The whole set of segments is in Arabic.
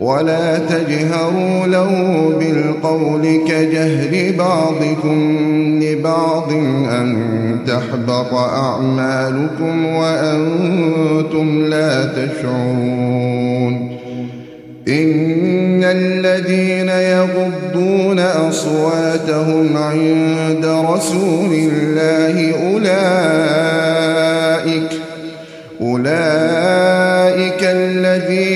ولا تجهروا له بالقول كجهر بعضكم لبعض أن تحبط أعمالكم وأنتم لا تشعرون. إن الذين يغضون أصواتهم عند رسول الله أولئك أولئك الذين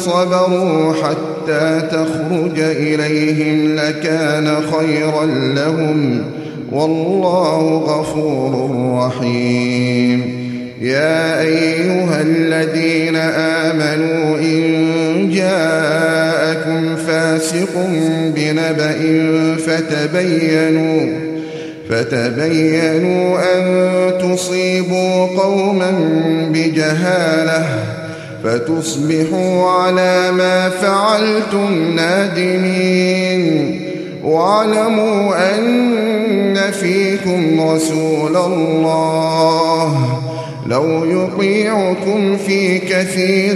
صبروا حتى تخرج إليهم لكان خيرا لهم. والله غفور رحيم. يا أيها الذين آمنوا إن جاءكم فاسق بنبأ فتبينوا فتبينوا أن تصيبوا قوما بجهالة. فتصبحوا على ما فعلتم نادمين. واعلموا أن فيكم رسول الله. لو يطيعكم في كثير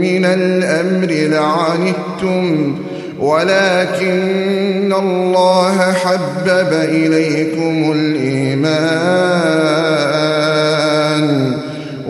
من الأمر لعنتم ولكن الله حبب إليكم الإيمان.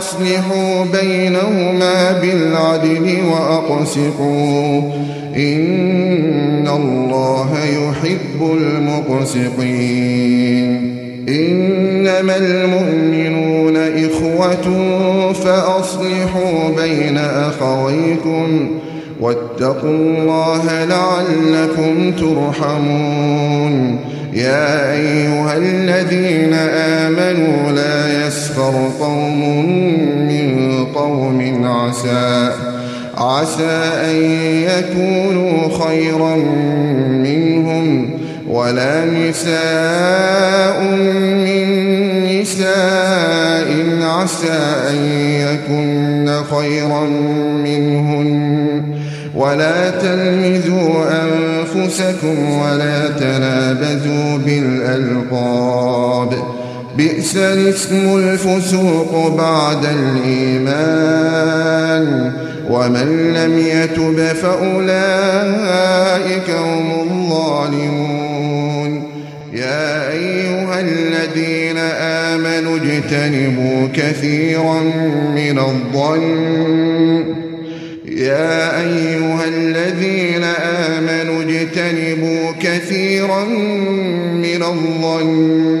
فأصلحوا بينهما بالعدل وأقسطوا. إن الله يحب المقسطين. إنما المؤمنون إخوة فأصلحوا بين أخويكم واتقوا الله لعلكم ترحمون. يا أيها الذين آمنوا لا يسخر قوم عسى عسى أن يكونوا خيرا منهم ولا نساء من نساء عسى أن يكن خيرا منهن. ولا تلمزوا أنفسكم ولا تنابزوا بالألقاب. بئس الاسم الفسوق بعد الإيمان. ومن لم يتب فأولئك هم الظالمون. يا أيها الذين آمنوا اجتنبوا كثيرا من الظن. يا أيها الذين آمنوا اجتنبوا كثيرا من الظن.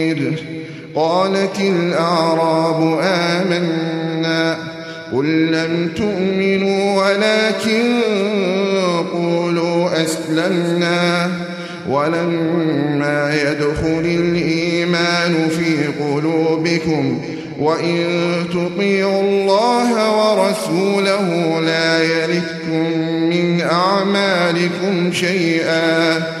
قالت الأعراب آمنا قل لم تؤمنوا ولكن قولوا أسلمنا ولما يدخل الإيمان في قلوبكم وإن تطيعوا الله ورسوله لا يلتكم من أعمالكم شيئا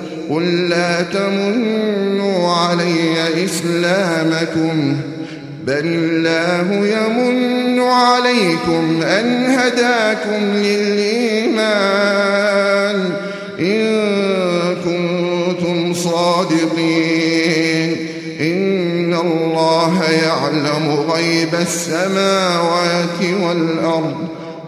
قل لا تمنوا علي إسلامكم بل الله يمن عليكم أن هداكم للإيمان. إن كنتم صادقين إن الله يعلم غيب السماوات والأرض.